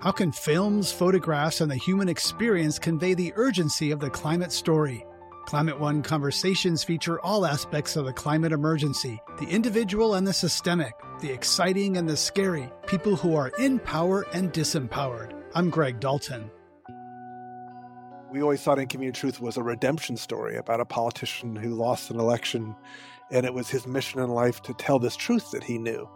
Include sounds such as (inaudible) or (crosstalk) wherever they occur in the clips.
How can films, photographs, and the human experience convey the urgency of the climate story? Climate One conversations feature all aspects of the climate emergency the individual and the systemic, the exciting and the scary, people who are in power and disempowered. I'm Greg Dalton. We always thought Inconvenient Truth was a redemption story about a politician who lost an election, and it was his mission in life to tell this truth that he knew.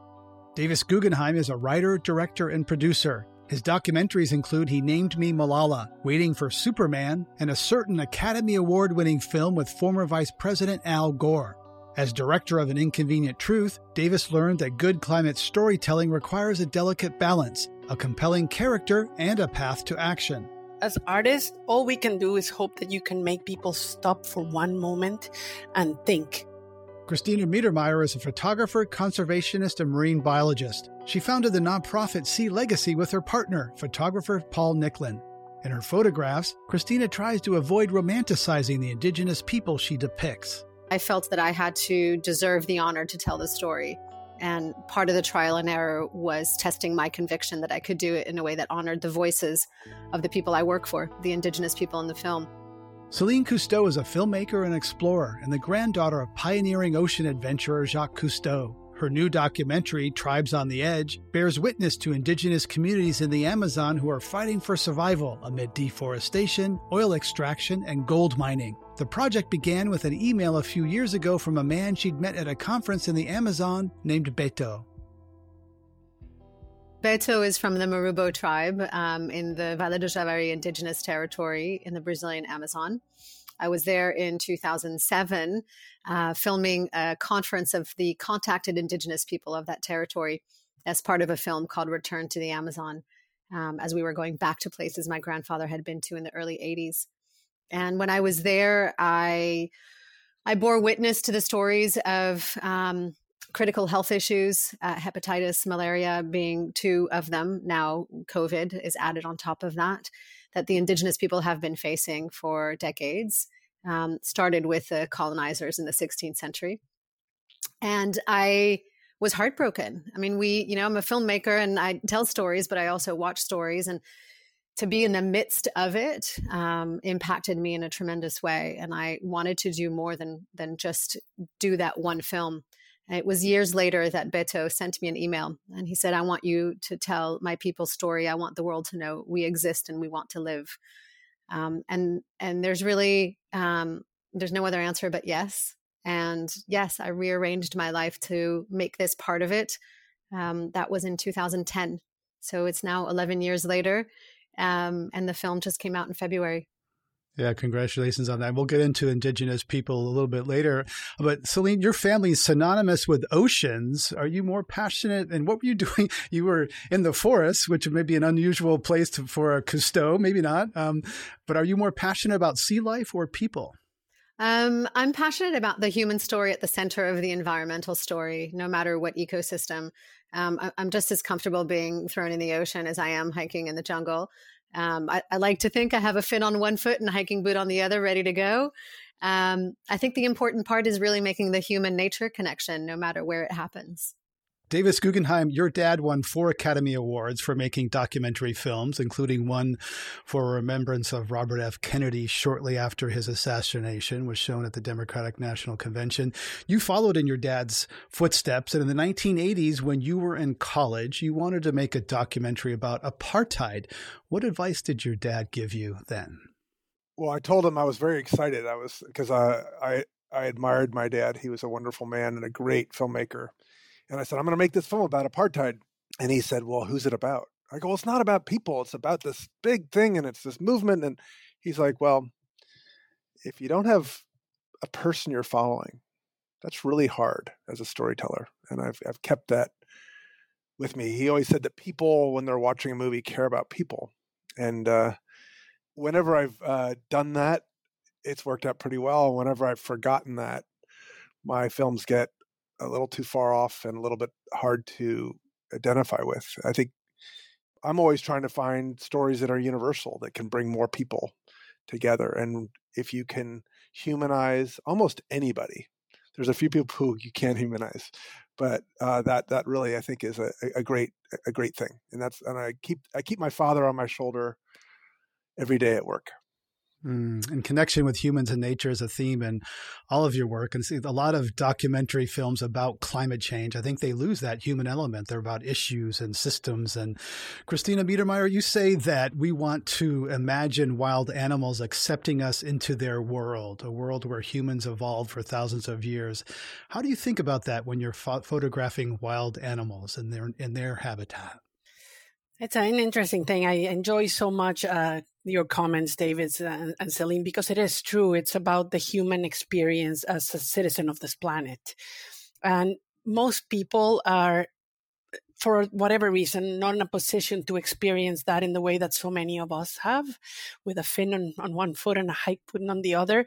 Davis Guggenheim is a writer, director, and producer. His documentaries include He Named Me Malala, Waiting for Superman, and a certain Academy Award winning film with former Vice President Al Gore. As director of An Inconvenient Truth, Davis learned that good climate storytelling requires a delicate balance, a compelling character, and a path to action as artists, all we can do is hope that you can make people stop for one moment and think. Christina Mittermeier is a photographer, conservationist, and marine biologist. She founded the nonprofit Sea Legacy with her partner, photographer Paul Nicklin. In her photographs, Christina tries to avoid romanticizing the indigenous people she depicts. I felt that I had to deserve the honor to tell the story. And part of the trial and error was testing my conviction that I could do it in a way that honored the voices of the people I work for, the indigenous people in the film. Celine Cousteau is a filmmaker and explorer and the granddaughter of pioneering ocean adventurer Jacques Cousteau. Her new documentary, Tribes on the Edge, bears witness to indigenous communities in the Amazon who are fighting for survival amid deforestation, oil extraction, and gold mining. The project began with an email a few years ago from a man she'd met at a conference in the Amazon named Beto. Beto is from the Marubo tribe um, in the Vale do Javari indigenous territory in the Brazilian Amazon. I was there in 2007 uh, filming a conference of the contacted indigenous people of that territory as part of a film called Return to the Amazon, um, as we were going back to places my grandfather had been to in the early 80s. And when I was there, I I bore witness to the stories of um, critical health issues, uh, hepatitis, malaria being two of them. Now, COVID is added on top of that that the indigenous people have been facing for decades. Um, started with the colonizers in the 16th century. And I was heartbroken. I mean, we, you know, I'm a filmmaker and I tell stories, but I also watch stories. And to be in the midst of it um, impacted me in a tremendous way. And I wanted to do more than than just do that one film. It was years later that Beto sent me an email and he said, I want you to tell my people's story. I want the world to know we exist and we want to live. Um, and and there's really um, there's no other answer but yes. And yes, I rearranged my life to make this part of it. Um, that was in 2010. So it's now 11 years later. Um, and the film just came out in February. Yeah, congratulations on that. We'll get into Indigenous people a little bit later. But Celine, your family is synonymous with oceans. Are you more passionate? And what were you (laughs) doing? You were in the forest, which may be an unusual place to, for a Cousteau, maybe not. Um, but are you more passionate about sea life or people? Um, I'm passionate about the human story at the center of the environmental story, no matter what ecosystem. Um, I, am just as comfortable being thrown in the ocean as I am hiking in the jungle. Um, I, I, like to think I have a fin on one foot and a hiking boot on the other, ready to go. Um, I think the important part is really making the human nature connection, no matter where it happens. Davis Guggenheim, your dad won four Academy Awards for making documentary films, including one for remembrance of Robert F. Kennedy shortly after his assassination, was shown at the Democratic National Convention. You followed in your dad's footsteps, and in the 1980s, when you were in college, you wanted to make a documentary about apartheid. What advice did your dad give you then? Well, I told him I was very excited. I was because I, I I admired my dad. He was a wonderful man and a great filmmaker and I said, I'm going to make this film about apartheid. And he said, Well, who's it about? I go, well, It's not about people. It's about this big thing and it's this movement. And he's like, Well, if you don't have a person you're following, that's really hard as a storyteller. And I've, I've kept that with me. He always said that people, when they're watching a movie, care about people. And uh, whenever I've uh, done that, it's worked out pretty well. Whenever I've forgotten that, my films get a little too far off and a little bit hard to identify with. I think I'm always trying to find stories that are universal that can bring more people together. And if you can humanize almost anybody, there's a few people who (laughs) you can't humanize, but uh, that that really I think is a, a great a great thing, and that's and I keep I keep my father on my shoulder every day at work. Mm, and connection with humans and nature is a theme in all of your work. And see, a lot of documentary films about climate change, I think they lose that human element. They're about issues and systems. And Christina Mittermeier, you say that we want to imagine wild animals accepting us into their world, a world where humans evolved for thousands of years. How do you think about that when you're ph- photographing wild animals in their in their habitat? It's an interesting thing. I enjoy so much uh, your comments, David and, and Celine, because it is true. It's about the human experience as a citizen of this planet. And most people are for whatever reason, not in a position to experience that in the way that so many of us have, with a fin on, on one foot and a hike put on the other.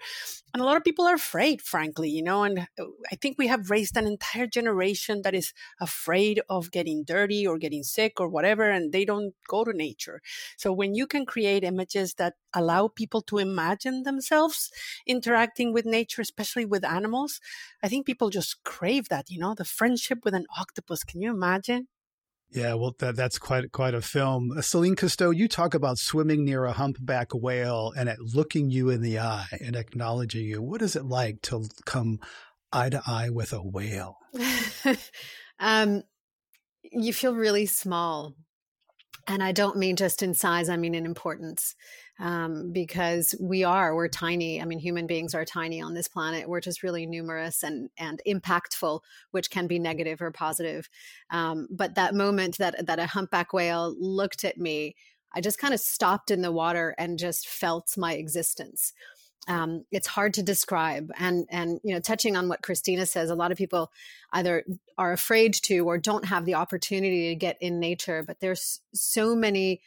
And a lot of people are afraid, frankly, you know, and uh, I think we have raised an entire generation that is afraid of getting dirty or getting sick or whatever, and they don't go to nature. So when you can create images that allow people to imagine themselves interacting with nature, especially with animals, I think people just crave that, you know, the friendship with an octopus. Can you imagine? Yeah, well, that, that's quite quite a film. Uh, Celine Cousteau, you talk about swimming near a humpback whale and it looking you in the eye and acknowledging you. What is it like to come eye to eye with a whale? (laughs) um, you feel really small, and I don't mean just in size; I mean in importance um, because we are we're tiny i mean human beings are tiny on this planet. We're just really numerous and and impactful which can be negative or positive. Um, but that moment that that a humpback whale looked at me i just kind of stopped in the water and just felt my existence. Um, it's hard to describe and and you know touching on what christina says a lot of people either are afraid to or don't have the opportunity to get in nature but there's so many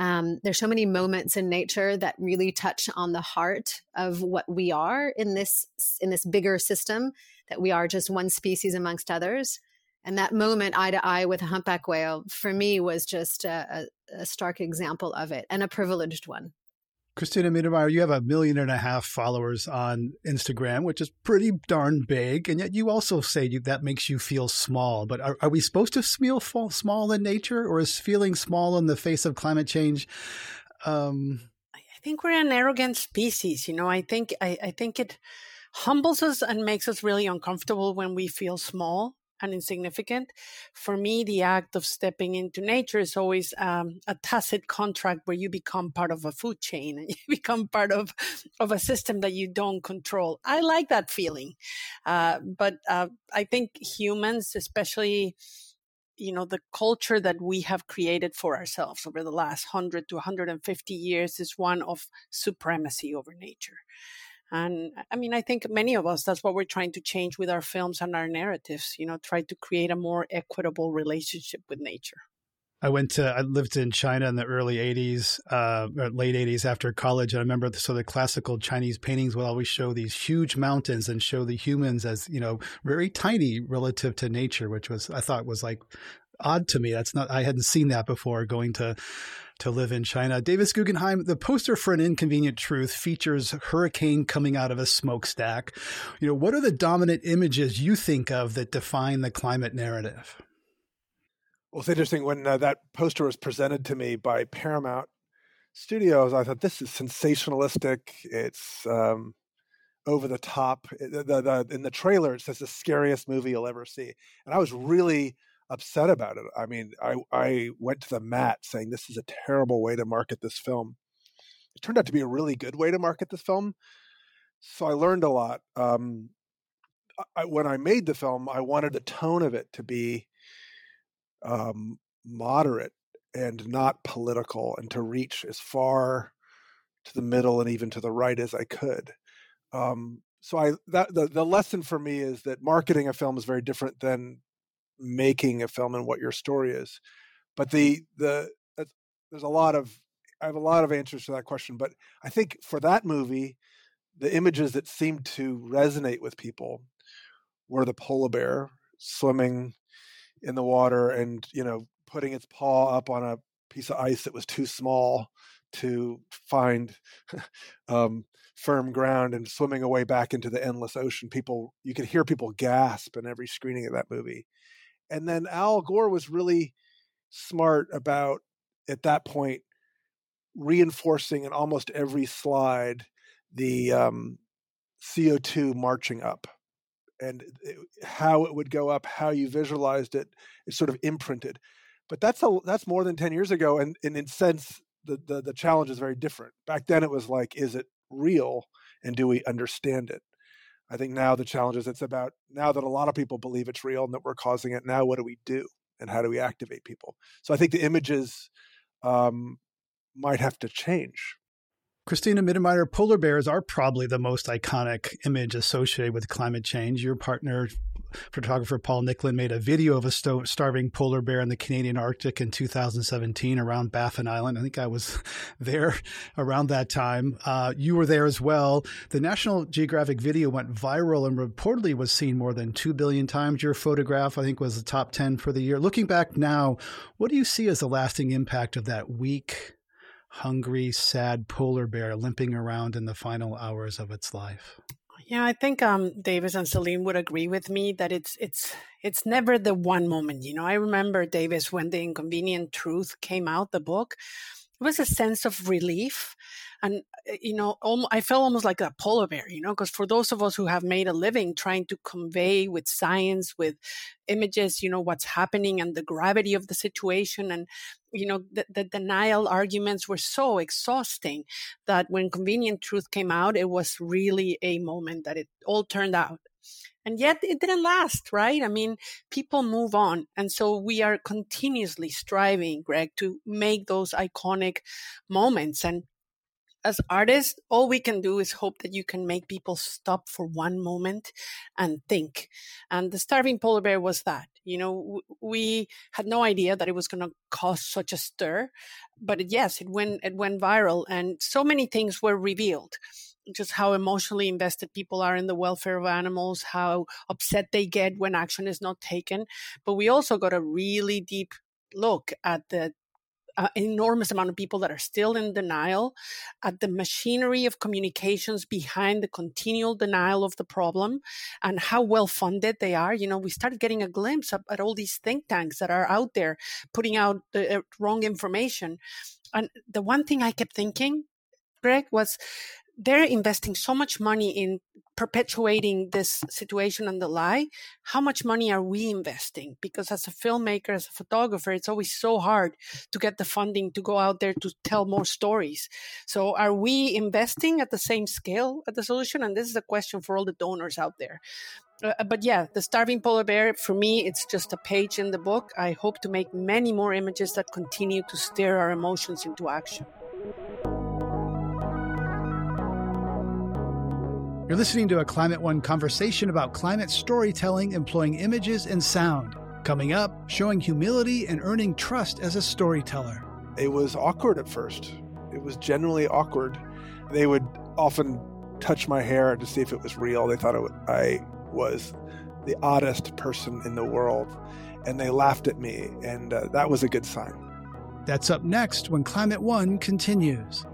um, there's so many moments in nature that really touch on the heart of what we are in this in this bigger system that we are just one species amongst others. And that moment eye to eye with a humpback whale for me was just a, a, a stark example of it and a privileged one Christina Mittermeier, you have a million and a half followers on Instagram, which is pretty darn big. And yet you also say you, that makes you feel small. But are, are we supposed to feel small in nature or is feeling small in the face of climate change? Um, I think we're an arrogant species. You know, I think, I, I think it humbles us and makes us really uncomfortable when we feel small and insignificant. For me, the act of stepping into nature is always um, a tacit contract where you become part of a food chain and (laughs) you become part of, of a system that you don't control. I like that feeling. Uh, but uh, I think humans, especially, you know, the culture that we have created for ourselves over the last 100 to 150 years is one of supremacy over nature. And I mean, I think many of us, that's what we're trying to change with our films and our narratives, you know, try to create a more equitable relationship with nature. I went to, I lived in China in the early 80s, uh, or late 80s after college. And I remember, so the classical Chinese paintings would always show these huge mountains and show the humans as, you know, very tiny relative to nature, which was, I thought was like odd to me. That's not, I hadn't seen that before going to, to live in China. Davis Guggenheim, the poster for an inconvenient truth features hurricane coming out of a smokestack. You know, what are the dominant images you think of that define the climate narrative? Well, it's interesting when uh, that poster was presented to me by Paramount Studios. I thought this is sensationalistic. It's um, over the top. The, the, the, in the trailer, it says the scariest movie you'll ever see, and I was really upset about it. I mean, I I went to the mat saying this is a terrible way to market this film. It turned out to be a really good way to market this film. So I learned a lot. Um, I, when I made the film, I wanted the tone of it to be um, moderate and not political, and to reach as far to the middle and even to the right as I could. Um, so I that the, the lesson for me is that marketing a film is very different than making a film and what your story is. But the the there's a lot of I have a lot of answers to that question. But I think for that movie, the images that seemed to resonate with people were the polar bear swimming in the water and you know putting its paw up on a piece of ice that was too small to find (laughs) um, firm ground and swimming away back into the endless ocean. People, you could hear people gasp in every screening of that movie. And then Al Gore was really smart about at that point reinforcing in almost every slide the um, CO2 marching up and it, how it would go up, how you visualized it, it's sort of imprinted. But that's a that's more than ten years ago, and, and in sense, the, the the challenge is very different. Back then, it was like, is it real, and do we understand it? I think now the challenge is it's about now that a lot of people believe it's real and that we're causing it. Now, what do we do, and how do we activate people? So I think the images um, might have to change Christina Mittermeier, polar bears are probably the most iconic image associated with climate change. Your partner, photographer Paul Nicklin, made a video of a sto- starving polar bear in the Canadian Arctic in 2017 around Baffin Island. I think I was (laughs) there around that time. Uh, you were there as well. The National Geographic video went viral and reportedly was seen more than 2 billion times. Your photograph, I think, was the top 10 for the year. Looking back now, what do you see as the lasting impact of that week? hungry, sad polar bear limping around in the final hours of its life. Yeah, I think um, Davis and Celine would agree with me that it's it's it's never the one moment. You know, I remember Davis when the Inconvenient Truth came out, the book. It was a sense of relief and eh, you know i felt almost like a polar bear you know because for those of us who have made a living trying to convey with science with images you know what's happening and the gravity of the situation and you know the, the denial arguments were so exhausting that when convenient truth came out it was really a moment that it all turned out and yet it didn't last, right? I mean, people move on. And so we are continuously striving, Greg, to make those iconic moments. And as artists, all we can do is hope that you can make people stop for one moment and think. And the starving polar bear was that. You know, we had no idea that it was going to cause such a stir, but yes, it went it went viral, and so many things were revealed. Just how emotionally invested people are in the welfare of animals, how upset they get when action is not taken. But we also got a really deep look at the uh, enormous amount of people that are still in denial, at the machinery of communications behind the continual denial of the problem, and how well funded they are. You know, we started getting a glimpse of, at all these think tanks that are out there putting out the uh, wrong information. And the one thing I kept thinking, Greg, was they're investing so much money in perpetuating this situation and the lie. How much money are we investing? Because as a filmmaker, as a photographer, it's always so hard to get the funding to go out there to tell more stories. So are we investing at the same scale at the solution? And this is a question for all the donors out there. Uh, but yeah, the starving polar bear, for me, it's just a page in the book. I hope to make many more images that continue to stir our emotions into action. You're listening to a Climate One conversation about climate storytelling employing images and sound. Coming up, showing humility and earning trust as a storyteller. It was awkward at first. It was generally awkward. They would often touch my hair to see if it was real. They thought it, I was the oddest person in the world, and they laughed at me, and uh, that was a good sign. That's up next when Climate One continues.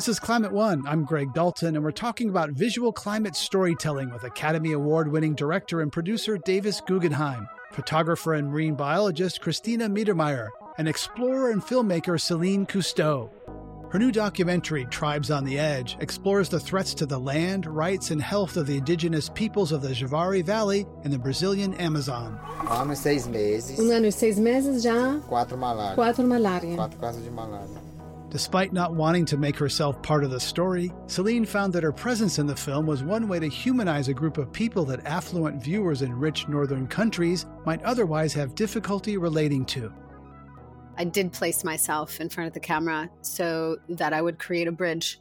This is Climate One. I'm Greg Dalton, and we're talking about visual climate storytelling with Academy Award winning director and producer Davis Guggenheim, photographer and marine biologist Christina Mittermeier, and explorer and filmmaker Celine Cousteau. Her new documentary, Tribes on the Edge, explores the threats to the land, rights, and health of the indigenous peoples of the Javari Valley in the Brazilian Amazon. Um ano e seis meses. Um ano e seis meses já. Quatro malária. Quatro malária. Quatro casos de malária. Despite not wanting to make herself part of the story, Celine found that her presence in the film was one way to humanize a group of people that affluent viewers in rich northern countries might otherwise have difficulty relating to. I did place myself in front of the camera so that I would create a bridge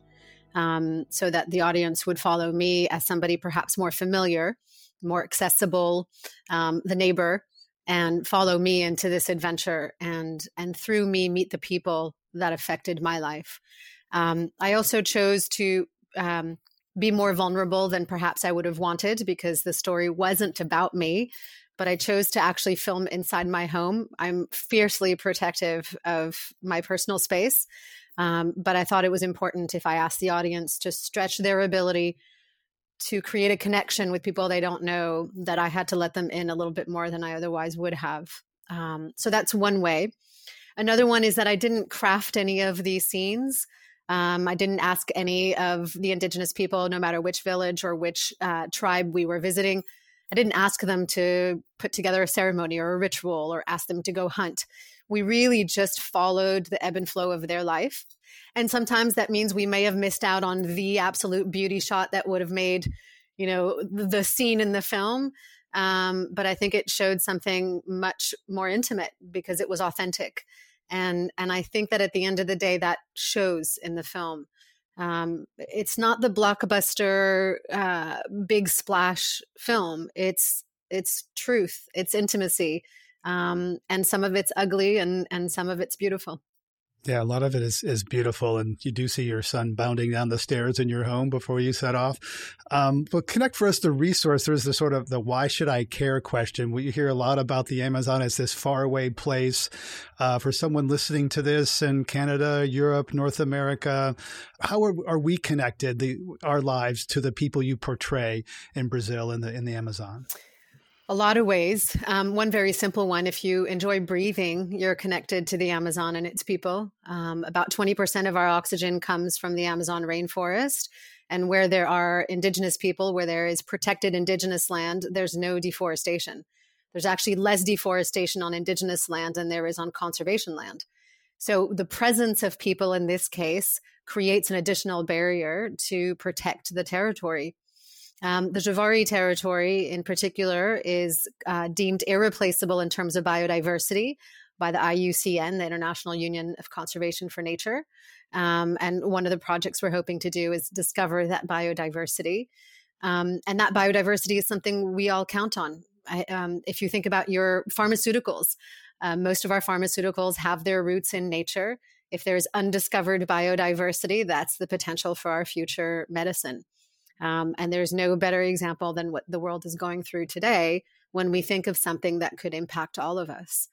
um, so that the audience would follow me as somebody perhaps more familiar, more accessible, um, the neighbor, and follow me into this adventure and and through me meet the people that affected my life. Um, I also chose to um, be more vulnerable than perhaps I would have wanted because the story wasn't about me, but I chose to actually film inside my home. I'm fiercely protective of my personal space. Um, but I thought it was important if I asked the audience to stretch their ability to create a connection with people they don't know, that I had to let them in a little bit more than I otherwise would have. Um, so that's one way. Another one is that I didn't craft any of these scenes. Um, I didn't ask any of the indigenous people, no matter which village or which uh, tribe we were visiting. I didn't ask them to put together a ceremony or a ritual or ask them to go hunt. We really just followed the ebb and flow of their life. And sometimes that means we may have missed out on the absolute beauty shot that would have made, you know, the scene in the film. Um, but I think it showed something much more intimate because it was authentic and and I think that at the end of the day, that shows in the film. Um, it's not the blockbuster uh, big splash film. It's it's truth. It's intimacy, um, and some of it's ugly, and and some of it's beautiful. Yeah, a lot of it is is beautiful, and you do see your son bounding down the stairs in your home before you set off. Um, but connect for us the resource. There's the sort of the why should I care question. We hear a lot about the Amazon as this faraway place. Uh, for someone listening to this in Canada, Europe, North America, how are, are we connected? The, our lives to the people you portray in Brazil in the in the Amazon. A lot of ways. Um, one very simple one if you enjoy breathing, you're connected to the Amazon and its people. Um, about 20% of our oxygen comes from the Amazon rainforest. And where there are indigenous people, where there is protected indigenous land, there's no deforestation. There's actually less deforestation on indigenous land than there is on conservation land. So the presence of people in this case creates an additional barrier to protect the territory. Um, the Javari territory, in particular, is uh, deemed irreplaceable in terms of biodiversity by the IUCN, the International Union of Conservation for Nature. Um, and one of the projects we're hoping to do is discover that biodiversity. Um, and that biodiversity is something we all count on. I, um, if you think about your pharmaceuticals, uh, most of our pharmaceuticals have their roots in nature. If there's undiscovered biodiversity, that's the potential for our future medicine. Um, and there's no better example than what the world is going through today when we think of something that could impact all of us.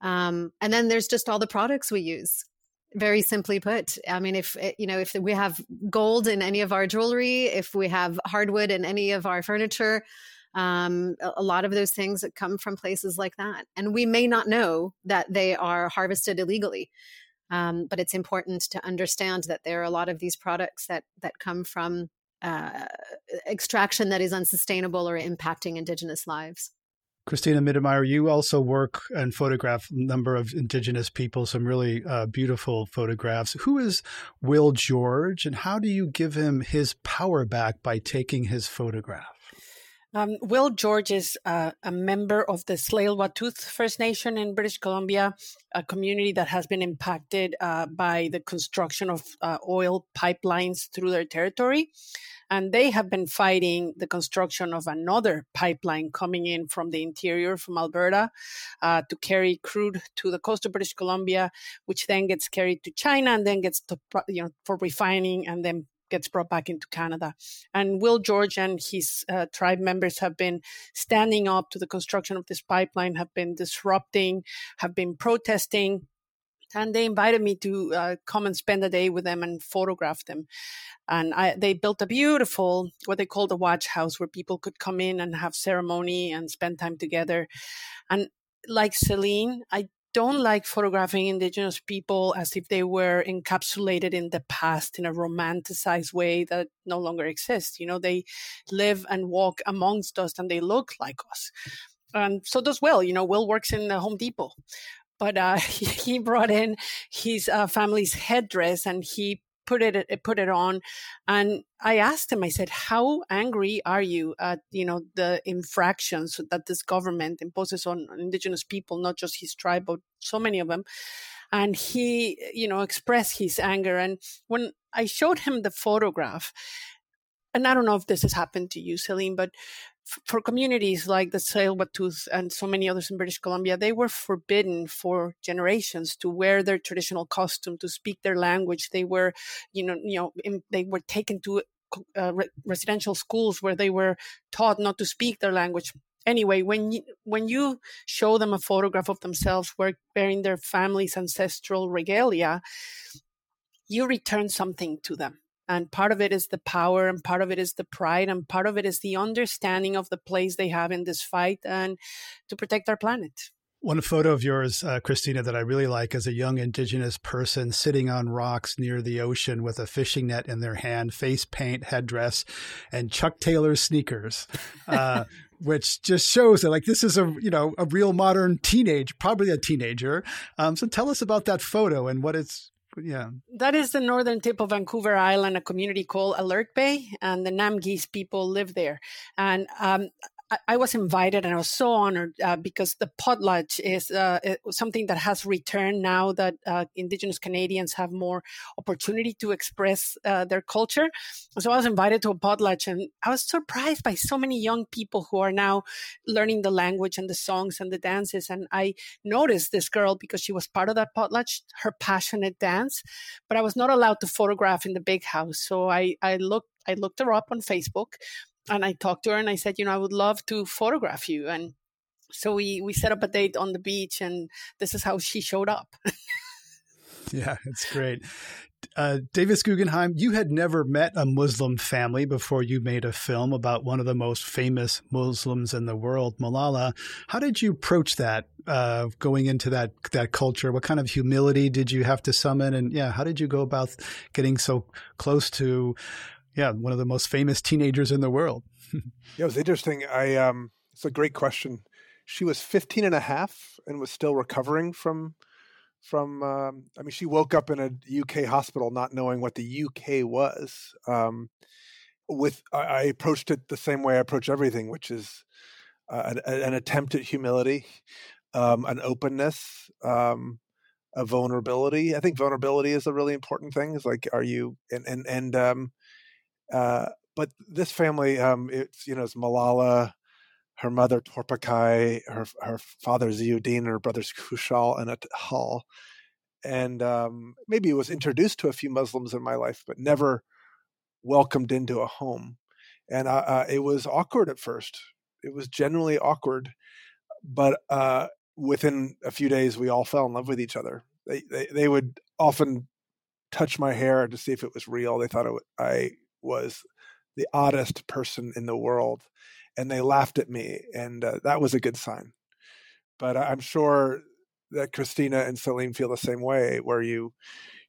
Um, and then there's just all the products we use. Very simply put, I mean, if eh, you know, if we have gold in any of our jewelry, if we have hardwood in any of our furniture, um, a lot of those things that come from places like that, and we may not know that they are harvested illegally. Um, but it's important to understand that there are a lot of these products that that come from uh, extraction that is unsustainable or impacting indigenous lives. Christina Mittermeier, you also work and photograph a number of indigenous people, some really uh, beautiful photographs. Who is Will George, and how do you give him his power back by taking his photograph? Um, Will George is uh, a member of the Tsleil-Waututh First Nation in British Columbia, a community that has been impacted uh, by the construction of uh, oil pipelines through their territory. And they have been fighting the construction of another pipeline coming in from the interior, from Alberta, uh, to carry crude to the coast of British Columbia, which then gets carried to China and then gets to you know for refining and then gets brought back into Canada. And Will George and his uh, tribe members have been standing up to the construction of this pipeline, have been disrupting, have been protesting and they invited me to uh, come and spend a day with them and photograph them. And I, they built a beautiful, what they called a watch house, where people could come in and have ceremony and spend time together. And like Celine, I don't like photographing indigenous people as if they were encapsulated in the past in a romanticized way that no longer exists. You know, they live and walk amongst us and they look like us. And so does Will. You know, Will works in the Home Depot but uh, (laughs) he, brought in his uh, family's headdress and he put it put it on and i asked him i said how angry are you at you know the infractions that this government imposes on indigenous people not just his tribe but so many of them? And he you know expressed his anger and when i showed him the photograph and I don't know if this has happened to you, Celine, but for communities like the Tsleil-Waututh and so many others in British Columbia, they were forbidden for generations to wear their traditional costume, to speak their language. They were, you know, you know, in, they were taken to uh, re- residential schools where they were taught not to speak their language. Anyway, when you, when you show them a photograph of themselves wearing their family's ancestral regalia, you return something to them. And part of it is the power, and part of it is the pride, and part of it is the understanding of the place they have in this fight and to protect our planet. One photo of yours, uh, Christina, that I really like is a young indigenous person sitting on rocks near the ocean with a fishing net in their hand, face paint, headdress, and Chuck Taylor sneakers. Uh, (laughs) which just shows that like this is a you know a real modern teenage, probably a teenager. Um, so tell us about that photo and what it's yeah. That is the northern tip of Vancouver Island, a community called Alert Bay, and the Namgis people live there. And um, I was invited and I was so honored uh, because the potlatch is uh, something that has returned now that uh, Indigenous Canadians have more opportunity to express uh, their culture. So I was invited to a potlatch and I was surprised by so many young people who are now learning the language and the songs and the dances. And I noticed this girl because she was part of that potlatch, her passionate dance, but I was not allowed to photograph in the big house. So I, I looked I looked her up on Facebook and I talked to her and I said, you know, I would love to photograph you. And so we we set up a date on the beach, and this is how she showed up. (laughs) yeah, it's great. Uh, Davis Guggenheim, you had never met a Muslim family before you made a film about one of the most famous Muslims in the world, Malala. How did you approach that uh, going into that that culture? What kind of humility did you have to summon? And yeah, how did you go about getting so close to yeah, one of the most famous teenagers in the world. (laughs) yeah, it was interesting. I um, it's a great question. She was 15 and a half and was still recovering from from um, I mean she woke up in a UK hospital not knowing what the UK was. Um, with I, I approached it the same way I approach everything, which is uh, an, an, attempt at humility, um, an openness, um, a vulnerability. I think vulnerability is a really important thing. Is like, are you and and and um, uh, but this family, um, it's you know, it's Malala, her mother Torpakai, her her father Ziauddin, her brothers Kushal and Hall, and um, maybe was introduced to a few Muslims in my life, but never welcomed into a home, and uh, uh, it was awkward at first. It was generally awkward, but uh, within a few days, we all fell in love with each other. They they, they would often touch my hair to see if it was real. They thought it, I was the oddest person in the world and they laughed at me and uh, that was a good sign but i'm sure that christina and celine feel the same way where you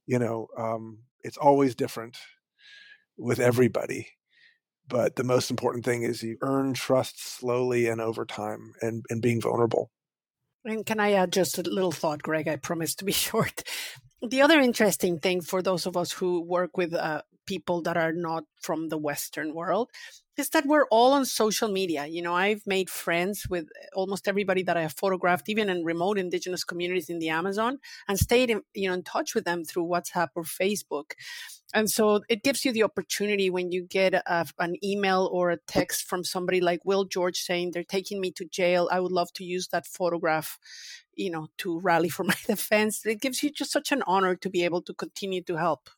you know um, it's always different with everybody but the most important thing is you earn trust slowly and over time and, and being vulnerable and can I add just a little thought, Greg? I promise to be (laughs) short. The other interesting thing for those of us who work with uh, people that are not from the Western world is that we're all on social media. You know, I've made friends with almost everybody that I have photographed, even in remote indigenous communities in the Amazon, and stayed in, you know, in touch with them through WhatsApp or Facebook. And so it gives you the opportunity when you get a, an email or a text from somebody like Will George saying they're taking me to jail. I would love to use that photograph, you know, to rally for (laughs) my defense. It gives you just such an honor to be able to continue to help.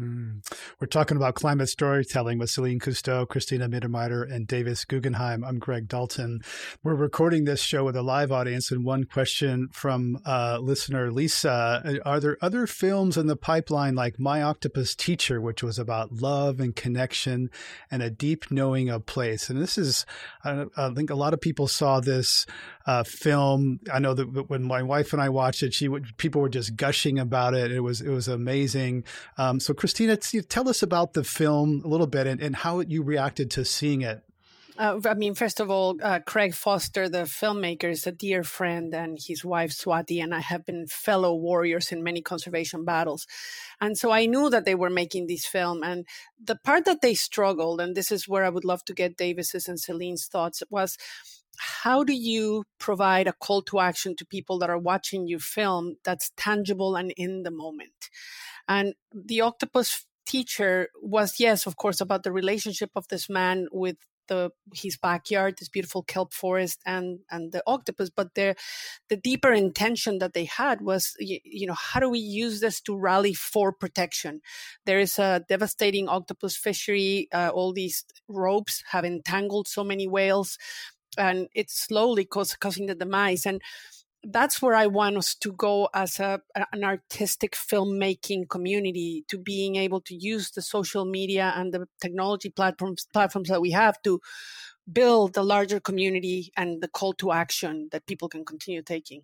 Mm. We're talking about climate storytelling with Celine Cousteau, Christina Mittermeier, and Davis Guggenheim. I'm Greg Dalton. We're recording this show with a live audience, and one question from uh, listener Lisa Are there other films in the pipeline like My Octopus Teacher, which was about love and connection and a deep knowing of place? And this is, I, I think a lot of people saw this uh, film. I know that when my wife and I watched it, she would, people were just gushing about it. It was it was amazing. Um, so, Christina, tell us about the film a little bit and, and how you reacted to seeing it. Uh, I mean, first of all, uh, Craig Foster, the filmmaker, is a dear friend, and his wife Swati and I have been fellow warriors in many conservation battles. And so I knew that they were making this film. And the part that they struggled, and this is where I would love to get Davis's and Celine's thoughts, was how do you provide a call to action to people that are watching your film that's tangible and in the moment? And the octopus teacher was, yes, of course, about the relationship of this man with the his backyard, this beautiful kelp forest, and and the octopus. But the the deeper intention that they had was, you, you, know, how do we use this to rally for protection? There is a devastating octopus fishery. Uh, all these ropes have entangled so many whales and it's slowly causing the demise. And that's where I want us to go as a an artistic filmmaking community to being able to use the social media and the technology platforms platforms that we have to build a larger community and the call to action that people can continue taking.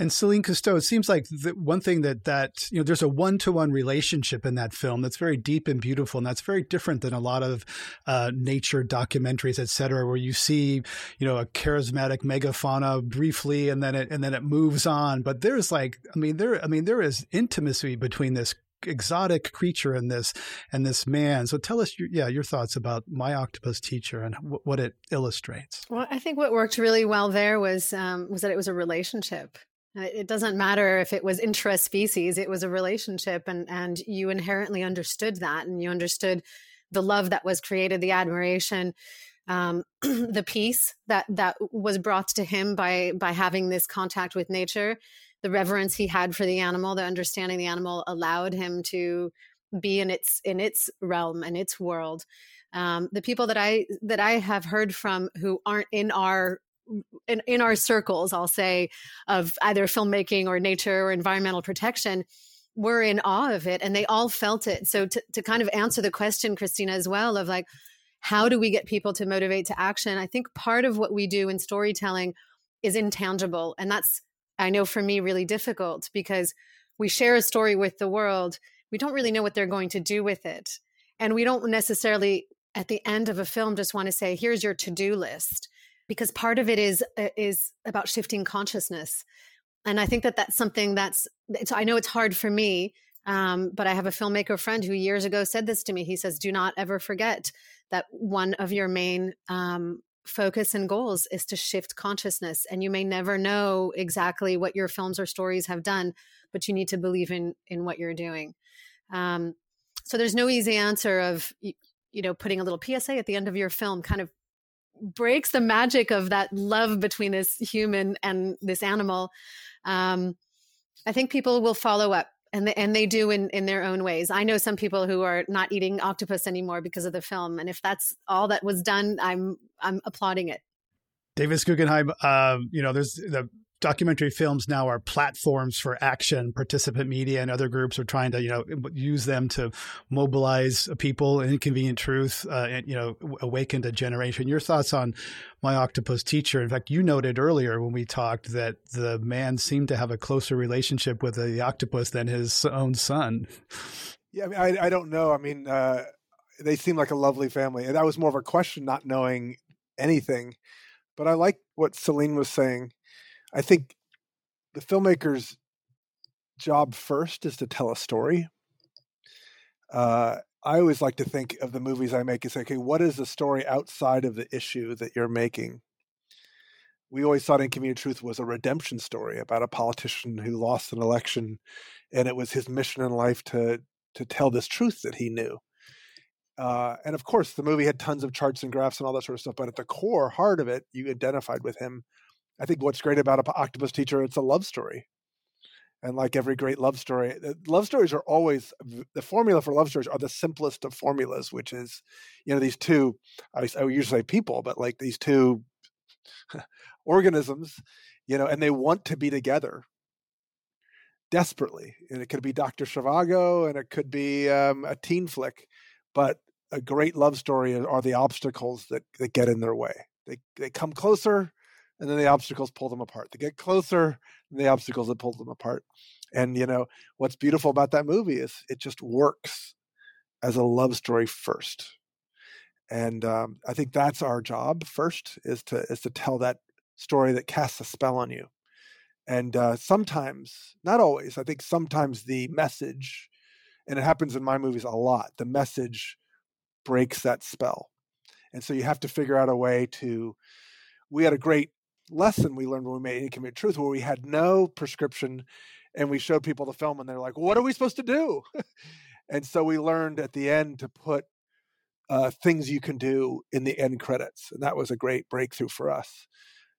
And Celine Cousteau, it seems like the one thing that that you know, there's a one to one relationship in that film that's very deep and beautiful, and that's very different than a lot of uh, nature documentaries, et cetera, where you see you know a charismatic megafauna briefly, and then it and then it moves on. But there's like, I mean, there, I mean, there is intimacy between this exotic creature and this and this man. So tell us, your, yeah, your thoughts about my octopus teacher and w- what it illustrates. Well, I think what worked really well there was um, was that it was a relationship. Uh, it doesn't matter if it was intra-species; it was a relationship, and and you inherently understood that, and you understood the love that was created, the admiration, um, (clears throat) the peace that that was brought to him by by having this contact with nature, the reverence he had for the animal, the understanding the animal allowed him to be in its in its realm and its world. Um, the people that I that I have heard from who aren't in our in, in our circles, I'll say, of either filmmaking or nature or environmental protection, were in awe of it and they all felt it. So to, to kind of answer the question, Christina, as well, of like, how do we get people to motivate to action? I think part of what we do in storytelling is intangible. And that's, I know for me, really difficult because we share a story with the world. We don't really know what they're going to do with it. And we don't necessarily, at the end of a film, just want to say, here's your to do list because part of it is uh, is about shifting consciousness. And i think that that's something that's i know it's hard for me um, but i have a filmmaker friend who years ago said this to me. He says do not ever forget that one of your main um, focus and goals is to shift consciousness. And you may never know exactly what your films or stories have done but you need to believe in in what you're doing. Um, so there's no easy answer of you know putting a little psa at the end of your film kind of breaks the magic of that love between this human and this animal um, i think people will follow up and they, and they do in, in their own ways. I know some people who are not eating octopus anymore because of the film, and if that's all that was done, I'm I'm applauding it. Davis Guggenheim, uh, you know, there's the documentary films now are platforms for action. Participant media and other groups are trying to, you know, use them to mobilize people. Inconvenient Truth, uh, and you know, awakened a generation. Your thoughts on my octopus teacher? In fact, you noted earlier when we talked that the man seemed to have a closer relationship with the octopus than his own son. Yeah, I mean, I, I don't know. I mean, uh, they seem like a lovely family, and that was more of a question, not knowing anything. But I like what Celine was saying I think the filmmaker's job first is to tell a story. Uh, I always like to think of the movies I make as okay, what is the story outside of the issue that you're making? We always thought Inconvenient Truth was a redemption story about a politician who lost an election, and it was his mission in life to to tell this truth that he knew. Uh, and of course, the movie had tons of charts and graphs and all that sort of stuff, but at the core heart of it, you identified with him I think what's great about an octopus teacher, it's a love story. And like every great love story, love stories are always the formula for love stories are the simplest of formulas, which is, you know, these two, I, I usually say people, but like these two (laughs) organisms, you know, and they want to be together desperately. And it could be Dr. Zhivago and it could be um, a teen flick, but a great love story are the obstacles that, that get in their way. They, they come closer, and then the obstacles pull them apart. They get closer, the obstacles that pull them apart. And you know what's beautiful about that movie is it just works as a love story first. And um, I think that's our job first is to is to tell that story that casts a spell on you. And uh, sometimes, not always, I think sometimes the message, and it happens in my movies a lot, the message breaks that spell. And so you have to figure out a way to. We had a great lesson we learned when we made Inconvenient Truth, where we had no prescription and we showed people the film and they're like, what are we supposed to do? (laughs) and so we learned at the end to put uh, things you can do in the end credits. And that was a great breakthrough for us.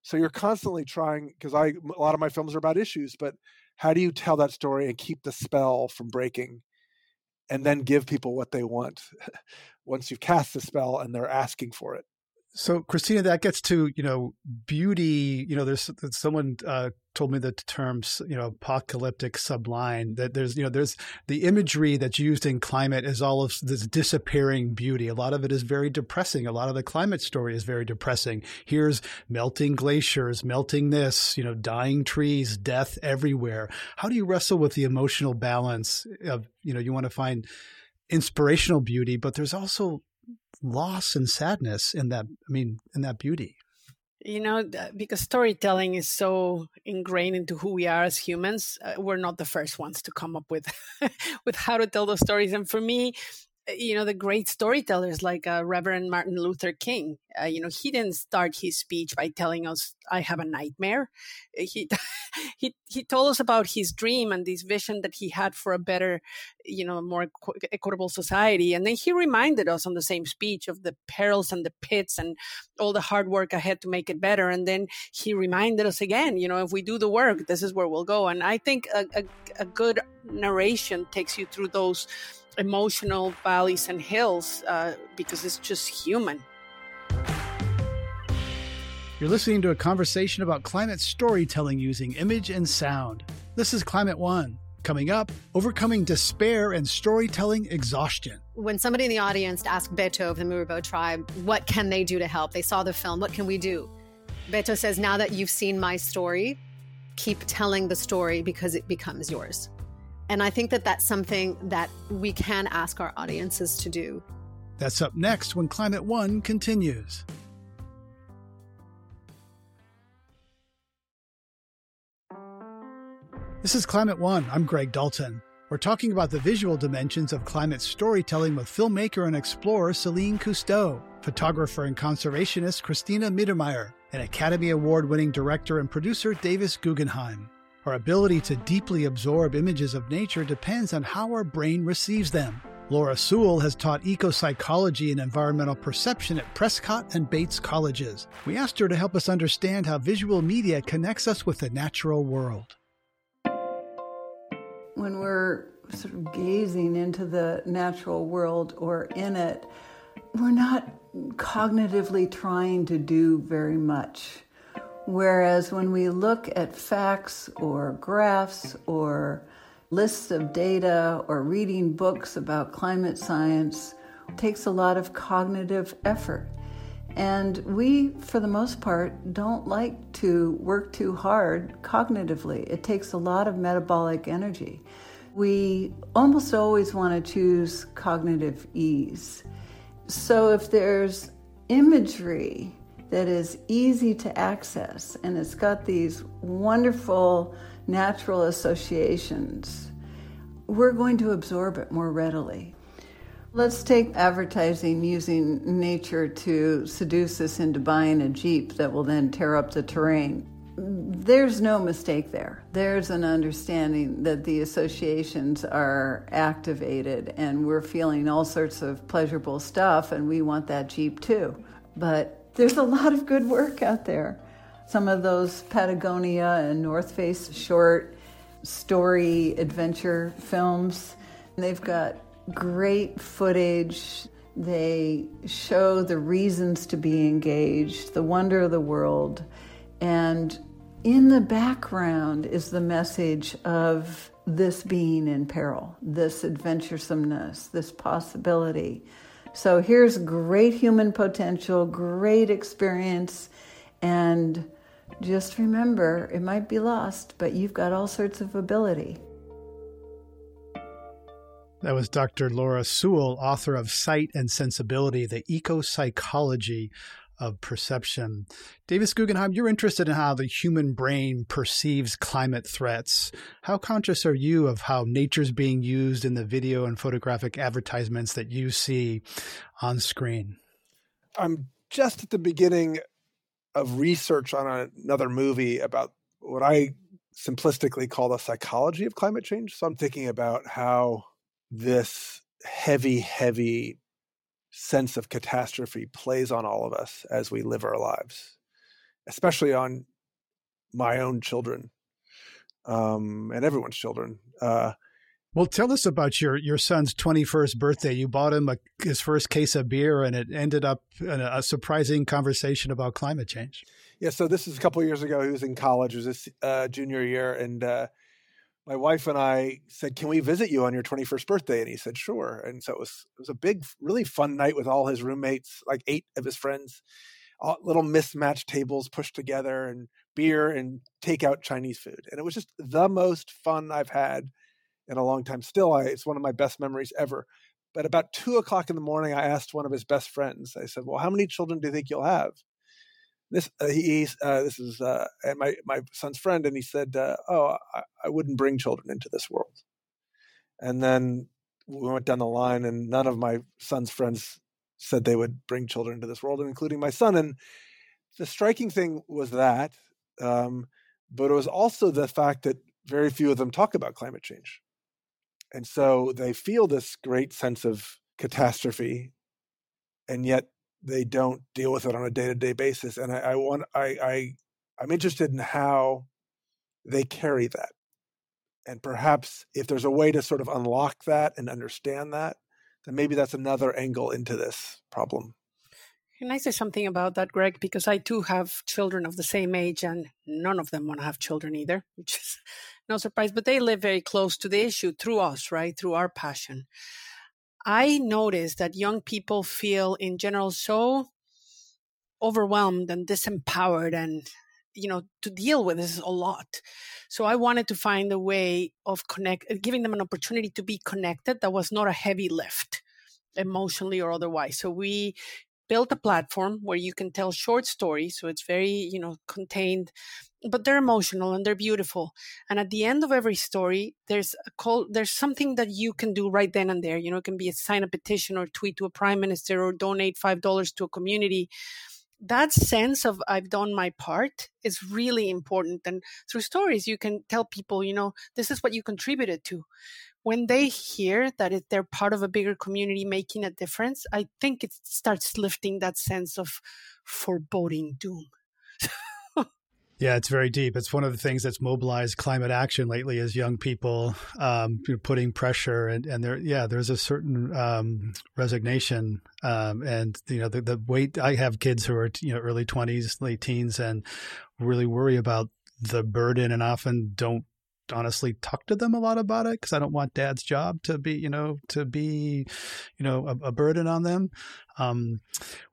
So you're constantly trying, because I a lot of my films are about issues, but how do you tell that story and keep the spell from breaking and then give people what they want (laughs) once you've cast the spell and they're asking for it? So, Christina, that gets to you know beauty. You know, there's someone uh, told me the terms you know apocalyptic sublime. That there's you know there's the imagery that's used in climate is all of this disappearing beauty. A lot of it is very depressing. A lot of the climate story is very depressing. Here's melting glaciers, melting this, you know, dying trees, death everywhere. How do you wrestle with the emotional balance of you know you want to find inspirational beauty, but there's also loss and sadness in that i mean in that beauty. You know because storytelling is so ingrained into who we are as humans uh, we're not the first ones to come up with (laughs) with how to tell those stories. And for me you know the great storytellers like uh, reverend martin luther king. Uh, you know he didn't start his speech by telling us i have a nightmare. He (laughs) he he told us about his dream and this vision that he had for a better you know more equitable society. And then he reminded us on the same speech of the perils and the pits and all the hard work ahead to make it better. And then he reminded us again you know if we do the work this is where we'll go. And i think a, a, a good narration takes you through those emotional valleys and hills uh, because it's just human. You're listening to a conversation about climate storytelling using image and sound. This is Climate One. Coming up, overcoming despair and storytelling exhaustion. When somebody in the audience asked Beto of the Marubo tribe, what can they do to help? They saw the film, what can we do? Beto says, now that you've seen my story, keep telling the story because it becomes yours. And I think that that's something that we can ask our audiences to do. That's up next when Climate One continues. This is Climate One. I'm Greg Dalton. We're talking about the visual dimensions of climate storytelling with filmmaker and explorer Celine Cousteau, photographer and conservationist Christina Mittermeier, and Academy Award winning director and producer Davis Guggenheim. Our ability to deeply absorb images of nature depends on how our brain receives them. Laura Sewall has taught ecopsychology and environmental perception at Prescott and Bates colleges. We asked her to help us understand how visual media connects us with the natural world. When we're sort of gazing into the natural world or in it, we're not cognitively trying to do very much. Whereas when we look at facts or graphs or lists of data or reading books about climate science, takes a lot of cognitive effort. And we, for the most part, don't like to work too hard cognitively. It takes a lot of metabolic energy. We almost always want to choose cognitive ease. So if there's imagery that is easy to access and it's got these wonderful natural associations, we're going to absorb it more readily. Let's take advertising using nature to seduce us into buying a Jeep that will then tear up the terrain. There's no mistake there. There's an understanding that the associations are activated and we're feeling all sorts of pleasurable stuff and we want that Jeep too. But there's a lot of good work out there. Some of those Patagonia and North Face short story adventure films, they've got great footage. They show the reasons to be engaged, the wonder of the world. And in the background is the message of this being in peril, this adventuresomeness, this possibility. So here's great human potential, great experience, and just remember it might be lost, but you've got all sorts of ability. That was Dr. Laura Sewall, author of Sight and Sensibility, the eco psychology of perception. Davis Guggenheim, you're interested in how the human brain perceives climate threats. How conscious are you of how nature's being used in the video and photographic advertisements that you see on screen? I'm just at the beginning of research on another movie about what I simplistically call the psychology of climate change. So I'm thinking about how this heavy, heavy sense of catastrophe plays on all of us as we live our lives, especially on my own children um, and everyone's children. Uh, Well, tell us about your your son's 21st birthday. You bought him a, his first case of beer, and it ended up in a, a surprising conversation about climate change. Yeah, so this is a couple years ago. He was in college, it was his uh, junior year, and uh, my wife and I said, "Can we visit you on your 21st birthday?" And he said, "Sure." And so it was it was a big, really fun night with all his roommates, like eight of his friends, all, little mismatched tables pushed together, and beer and takeout Chinese food, and it was just the most fun I've had in a long time. Still, I, it's one of my best memories ever. But about two o'clock in the morning, I asked one of his best friends. I said, "Well, how many children do you think you'll have?" This uh, he's uh, this is uh, my my son's friend, and he said, uh, "Oh, I, I wouldn't bring children into this world." And then we went down the line, and none of my son's friends said they would bring children into this world, including my son. And the striking thing was that, um, but it was also the fact that very few of them talk about climate change. And so they feel this great sense of catastrophe, and yet they don't deal with it on a day to day basis. And I, I want I, I I'm interested in how they carry that. And perhaps if there's a way to sort of unlock that and understand that, then maybe that's another angle into this problem. Can I say something about that, Greg? Because I too have children of the same age, and none of them want to have children either, (laughs) which is no surprise. But they live very close to the issue through us, right? Through our passion. I notice that young people feel in general so overwhelmed and disempowered and you know to deal with this is a lot. So i wanted to find a way of connect uh, giving them an opportunity to be connected that was not a heavy lift emotionally or otherwise. So we built a platform where you can tell short stories. So it's very, you know, contained, but they're emotional and they're beautiful. And at the end of every story, there's a call, there's something that you can do right then and there. You know, it can be a sign a petition or tweet to a prime minister or donate $5 to a community that sense of I've done my part is really important. And through stories, you can tell people, you know, this is what you contributed to when they hear that it, they're part of a bigger community making a difference, I think it starts lifting that sense of foreboding doom. (laughs) yeah, it's very deep. It's one of the things that's mobilized climate action lately is young people um, putting pressure and, and there, yeah, there's a certain um, resignation. Um, and, you know, the, the weight, I have kids who are, you know, early twenties, late teens and really worry about the burden and often don't honestly talk to them a lot about it because I don't want dad's job to be, you know, to be, you know, a, a burden on them. Um,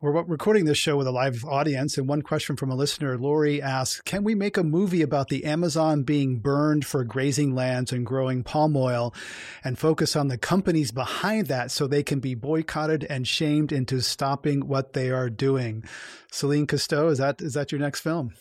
we're recording this show with a live audience, and one question from a listener, Lori asks, "Can we make a movie about the Amazon being burned for grazing lands and growing palm oil, and focus on the companies behind that so they can be boycotted and shamed into stopping what they are doing?" Celine Cousteau, is that is that your next film?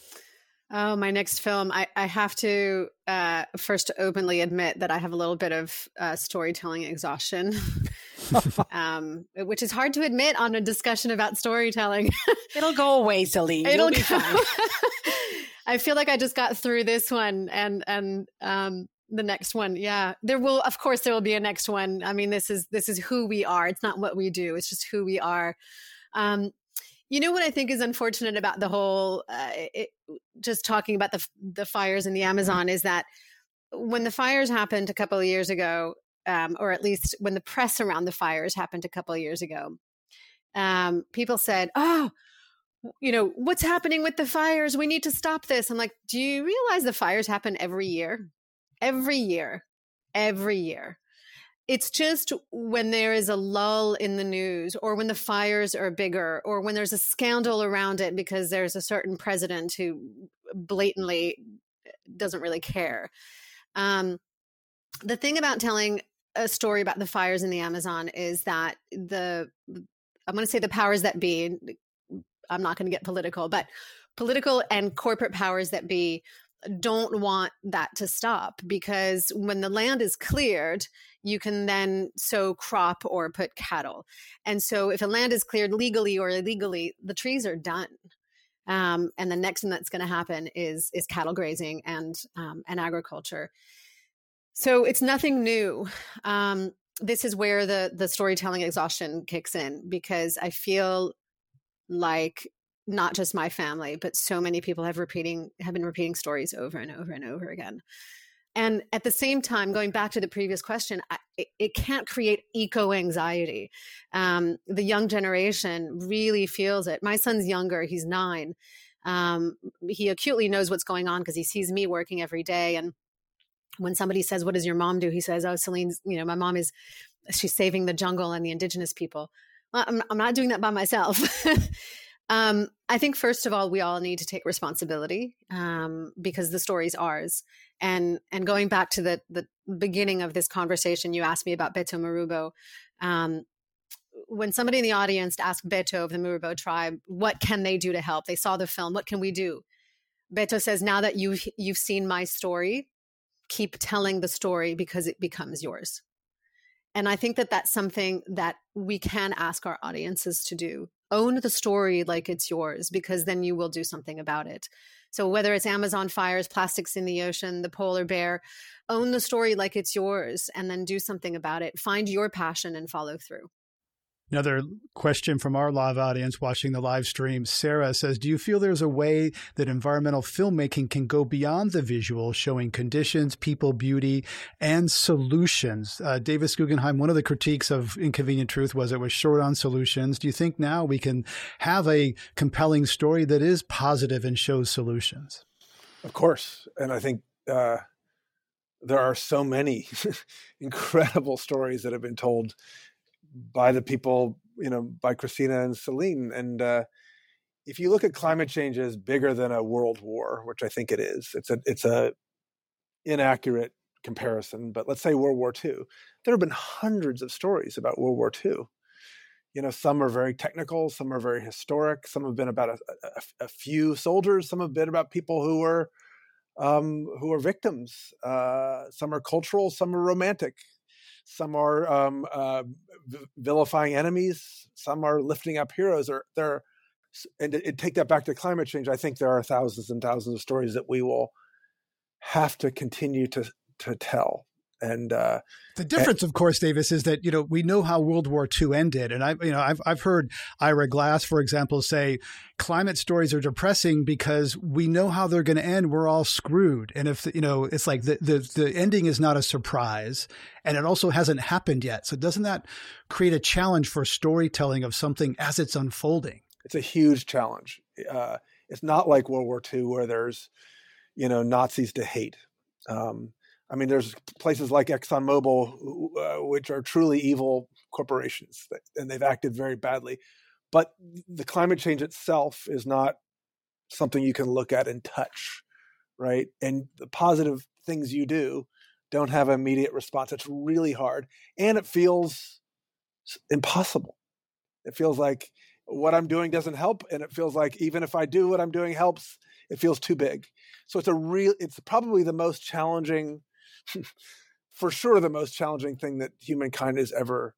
Oh, my next film. I, I have to uh, first openly admit that I have a little bit of uh, storytelling exhaustion, (laughs) (laughs) um, which is hard to admit on a discussion about storytelling. (laughs) It'll go away, Celine. It'll be fine. I feel like I just got through this one and and um, the next one. Yeah, there will, of course, there will be a next one. I mean, this is this is who we are. It's not what we do. It's just who we are. Um, you know what I think is unfortunate about the whole, uh, it, just talking about the the fires in the Amazon is that when the fires happened a couple of years ago, um, or at least when the press around the fires happened a couple of years ago, um, people said, "Oh, you know what's happening with the fires? We need to stop this." I'm like, "Do you realize the fires happen every year? Every year, every year." It's just when there is a lull in the news or when the fires are bigger or when there's a scandal around it because there's a certain president who blatantly doesn't really care. Um, the thing about telling a story about the fires in the Amazon is that the, I'm going to say the powers that be, I'm not going to get political, but political and corporate powers that be don't want that to stop because when the land is cleared, you can then sow crop or put cattle. And so if a land is cleared legally or illegally, the trees are done. Um, and the next thing that's going to happen is is cattle grazing and um, and agriculture. So it's nothing new. Um, this is where the the storytelling exhaustion kicks in because I feel like not just my family, but so many people have repeating have been repeating stories over and over and over again. And at the same time, going back to the previous question, it, it can't create eco anxiety. Um, the young generation really feels it. My son's younger, he's nine. Um, he acutely knows what's going on because he sees me working every day. And when somebody says, What does your mom do? He says, Oh, Celine's, you know, my mom is, she's saving the jungle and the indigenous people. Well, I'm, I'm not doing that by myself. (laughs) um, I think, first of all, we all need to take responsibility um, because the story's ours. And and going back to the the beginning of this conversation, you asked me about Beto Marubo. Um, when somebody in the audience asked Beto of the Marubo tribe, what can they do to help? They saw the film. What can we do? Beto says, now that you've you've seen my story, keep telling the story because it becomes yours. And I think that that's something that we can ask our audiences to do. Own the story like it's yours because then you will do something about it. So whether it's Amazon fires, plastics in the ocean, the polar bear, own the story like it's yours and then do something about it. Find your passion and follow through. Another question from our live audience watching the live stream. Sarah says, Do you feel there's a way that environmental filmmaking can go beyond the visual, showing conditions, people, beauty, and solutions? Uh, Davis Guggenheim, one of the critiques of Inconvenient Truth was it was short on solutions. Do you think now we can have a compelling story that is positive and shows solutions? Of course. And I think uh, there are so many (laughs) incredible stories that have been told by the people, you know, by Christina and Celine. And uh, if you look at climate change as bigger than a world war, which I think it is, it's a it's a inaccurate comparison. But let's say World War II. There have been hundreds of stories about World War II. You know, some are very technical, some are very historic, some have been about a, a, a few soldiers, some have been about people who were um, who are victims. Uh, some are cultural, some are romantic. Some are um, uh, vilifying enemies. Some are lifting up heroes. Or there, and to, to take that back to climate change, I think there are thousands and thousands of stories that we will have to continue to to tell. And uh, the difference, and, of course, Davis, is that you know we know how World War II ended, and I, you know, I've I've heard Ira Glass, for example, say climate stories are depressing because we know how they're going to end. We're all screwed, and if you know, it's like the the the ending is not a surprise, and it also hasn't happened yet. So doesn't that create a challenge for storytelling of something as it's unfolding? It's a huge challenge. Uh, it's not like World War II where there's you know Nazis to hate. Um, I mean, there's places like ExxonMobil, uh, which are truly evil corporations, and they've acted very badly. But the climate change itself is not something you can look at and touch, right? And the positive things you do don't have immediate response. It's really hard, and it feels impossible. It feels like what I'm doing doesn't help, and it feels like even if I do what I'm doing helps, it feels too big. So it's a real. It's probably the most challenging (laughs) for sure the most challenging thing that humankind has ever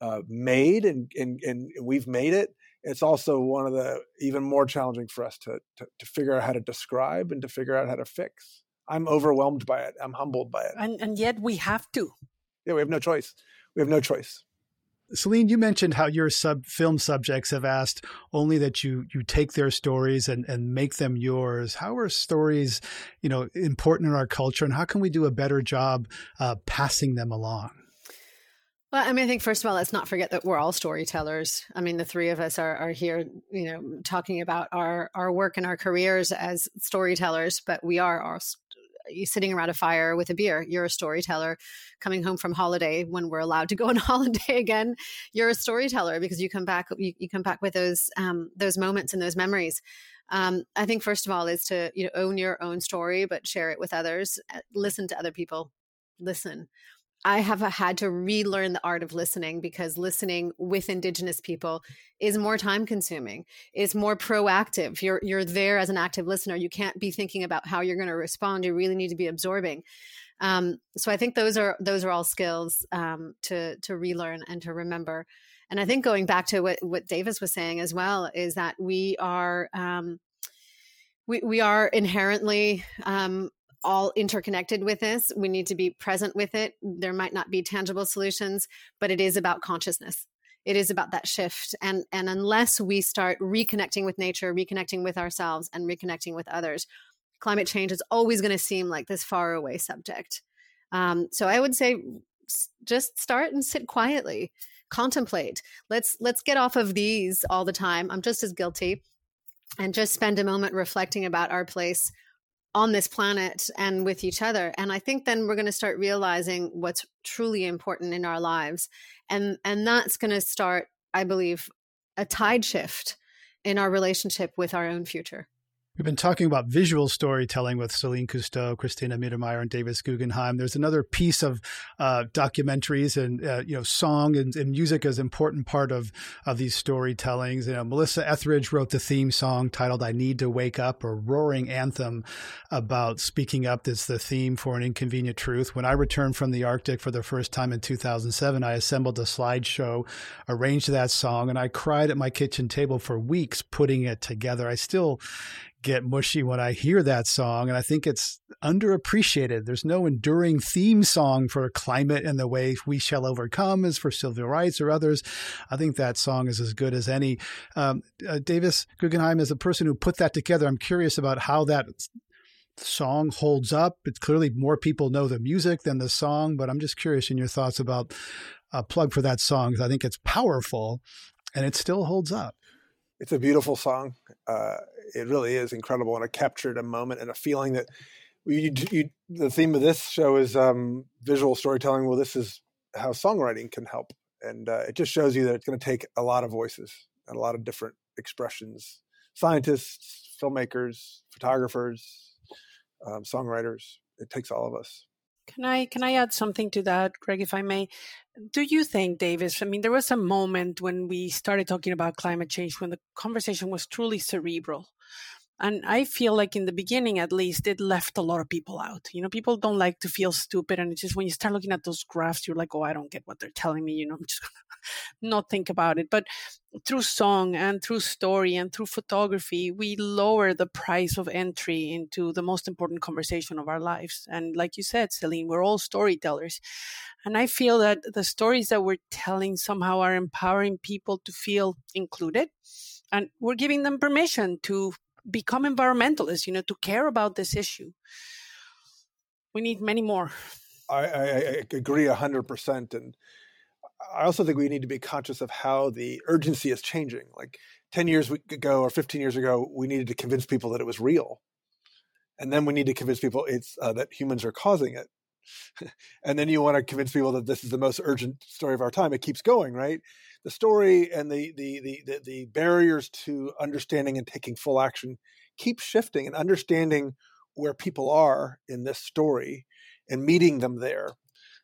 uh, made, and, and and we've made it. It's also one of the even more challenging for us to, to to figure out how to describe and to figure out how to fix. I'm overwhelmed by it. I'm humbled by it, and and yet we have to. Yeah, we have no choice. We have no choice. Celine, you mentioned how your sub film subjects have asked only that you you take their stories and, and make them yours. How are stories, you know, important in our culture, and how can we do a better job uh, passing them along? Well, I mean, I think first of all, let's not forget that we're all storytellers. I mean, the three of us are, are here, you know, talking about our our work and our careers as storytellers, but we are all sitting around a fire with a beer. You're a storyteller coming home from holiday when we're allowed to go on (laughs) holiday again. You're a storyteller because you come back you, you come back with those um, those moments and those memories. Um, I think first of all is to you know own your own story, but share it with others. Uh, listen to other people. Listen. I have had to relearn the art of listening because listening with indigenous people is more time consuming. It's more proactive. You're you're there as an active listener. You can't be thinking about how you're going to respond. You really need to be absorbing. Um, so I think those are those are all skills um, to to relearn and to remember. And I think going back to what what Davis was saying as well is that we are um, we we are inherently um, all interconnected with this. We need to be present with it. There might not be tangible solutions, but it is about consciousness. It is about that shift. And, and unless we start reconnecting with nature, reconnecting with ourselves, and reconnecting with others, climate change is always going to seem like this far away subject. Um, so I would say just start and sit quietly, contemplate. Let's let's get off of these all the time. I'm just as guilty, and just spend a moment reflecting about our place on this planet and with each other. And I think then we're going to start realizing what's truly important in our lives, and and that's going to start, I believe, a tide shift in our relationship with our own future. We've been talking about visual storytelling with Celine Cousteau, Christina Mittermeier, and Davis Guggenheim. There's another piece of uh, documentaries and uh, you know song and, and, music is an important part of of these storytellings. You know, Melissa Etheridge wrote the theme song titled "I Need to Wake Up," a roaring anthem about speaking up. That's the theme for an inconvenient truth. When I returned from the Arctic for the first time in 2007, I assembled a slideshow, arranged that song, and I cried at my kitchen table for weeks putting it together. I still get mushy when I hear that song. And I think it's underappreciated. There's no enduring theme song for climate and the way we shall overcome is for civil rights or others. I think that song is as good as any. Um, uh, Davis Guggenheim is the person who put that together. I'm curious about how that song holds up. It's clearly more people know the music than the song, but I'm just curious in your thoughts about a plug for that song because I think it's powerful and it still holds up. It's a beautiful song. Uh, it really is incredible, and it captured a moment and a feeling that you, you, the theme of this show is um, visual storytelling. Well, this is how songwriting can help, and uh, it just shows you that it's going to take a lot of voices and a lot of different expressions. Scientists, filmmakers, photographers, um, songwriters. It takes all of us. Can I can I add something to that, Greg, if I may? Do you think, Davis? I mean, there was a moment when we started talking about climate change when the conversation was truly cerebral. And I feel like in the beginning, at least, it left a lot of people out. You know, people don't like to feel stupid. And it's just when you start looking at those graphs, you're like, oh, I don't get what they're telling me. You know, I'm (laughs) just to not think about it. But through song and through story and through photography, we lower the price of entry into the most important conversation of our lives. And like you said, Celine, we're all storytellers. And I feel that the stories that we're telling somehow are empowering people to feel included and we're giving them permission to become environmentalists, you know, to care about this issue. We need many more. I, I, I agree 100%. And I also think we need to be conscious of how the urgency is changing. Like 10 years ago or 15 years ago, we needed to convince people that it was real. And then we need to convince people it's uh, that humans are causing it. (laughs) and then you want to convince people that this is the most urgent story of our time. It keeps going, right? The story and the, the the the the, barriers to understanding and taking full action keep shifting and understanding where people are in this story and meeting them there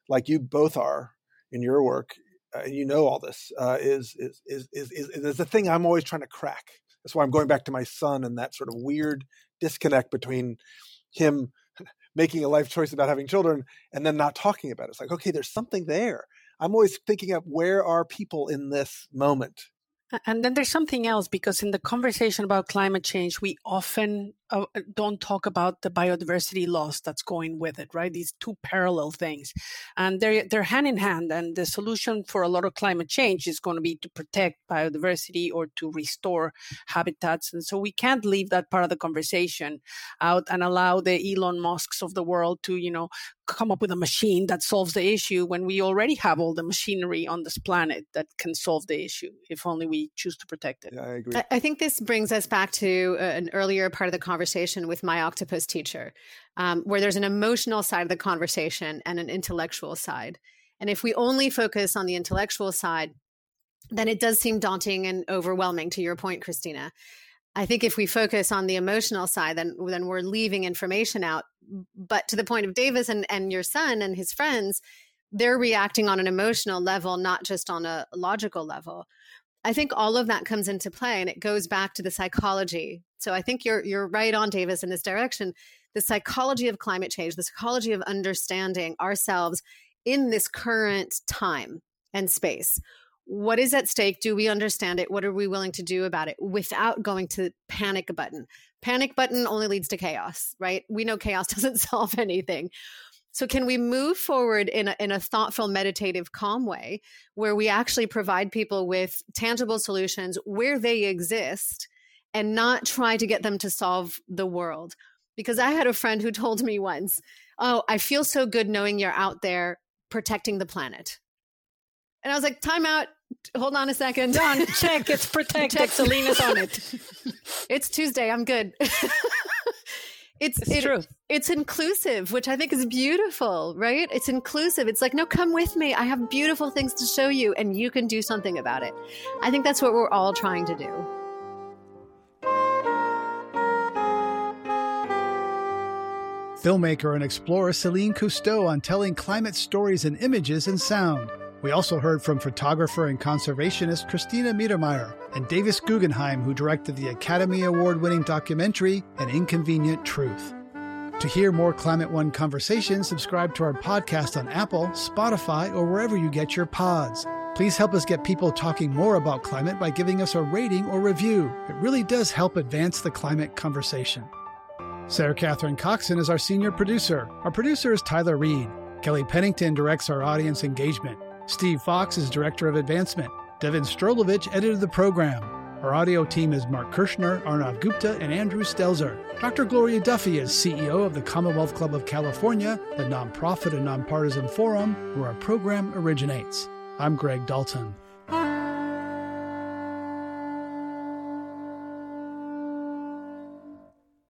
like you both are in your work uh, and you know all this uh, is, is, is is is is the thing i'm always trying to crack. That's why i'm going back to my son and that sort of weird disconnect between him (laughs) making a life choice about having children and then not talking about it. It's like okay there's something there I'm always thinking of where are people in this moment. And then there's something else because in the conversation about climate change, we often uh, don't talk about the biodiversity loss that's going with it, right? These two parallel things, and they're they're hand in hand. And the solution for a lot of climate change is going to be to protect biodiversity or to restore habitats. And so we can't leave that part of the conversation out and allow the Elon Musk's of the world to, you know, come up with a machine that solves the issue when we already have all the machinery on this planet that can solve the issue if only we choose to protect it. Yeah, I agree. I think this brings us back to uh, an earlier part of the conversation with my octopus teacher, um, where there's an emotional side of the conversation and an intellectual side. And if we only focus on the intellectual side, then it does seem daunting and overwhelming to your point, Christina. I think if we focus on the emotional side, then then we're leaving information out. But to the point of Davis and, and your son and his friends, they're reacting on an emotional level, not just on a logical level. I think all of that comes into play and it goes back to the psychology. So I think you're you're right on Davis in this direction. The psychology of climate change, the psychology of understanding ourselves in this current time and space what is at stake? Do we understand it? What are we willing to do about it without going to panic button? Panic button only leads to chaos, right? We know chaos (laughs) doesn't solve anything. So, can we move forward in a, in a thoughtful, meditative, calm way where we actually provide people with tangible solutions where they exist and not try to get them to solve the world? because I had a friend who (laughs) told me once, "Oh, I feel so good knowing you're out there protecting the planet." And I was like, "Time out. Hold on a second. Done. (laughs) Check. It's protected. Selena's on it. (laughs) it's Tuesday. I'm good." it's It's it- true. it's inclusive, which I think is beautiful, right? It's inclusive. It's like, no, come with me. I have beautiful things to show you, and you can do something about it. I think that's what we're all trying to do. Filmmaker and explorer Celine Cousteau on telling climate stories in images and sound. We also heard from photographer and conservationist Christina Mittermeier and Davis Guggenheim, who directed the Academy Award winning documentary An Inconvenient Truth. To hear more Climate One conversations, subscribe to our podcast on Apple, Spotify, or wherever you get your pods. Please help us get people talking more about climate by giving us a rating or review. It really does help advance the climate conversation. Sarah Catherine Coxon is our senior producer. Our producer is Tyler Reed. Kelly Pennington directs our audience engagement. Steve Fox is director of advancement. Devin Strolovitch edited the program. Our audio team is Mark Kirchner, Arnav Gupta, and Andrew Stelzer. Dr. Gloria Duffy is CEO of the Commonwealth Club of California, the nonprofit and nonpartisan forum where our program originates. I'm Greg Dalton.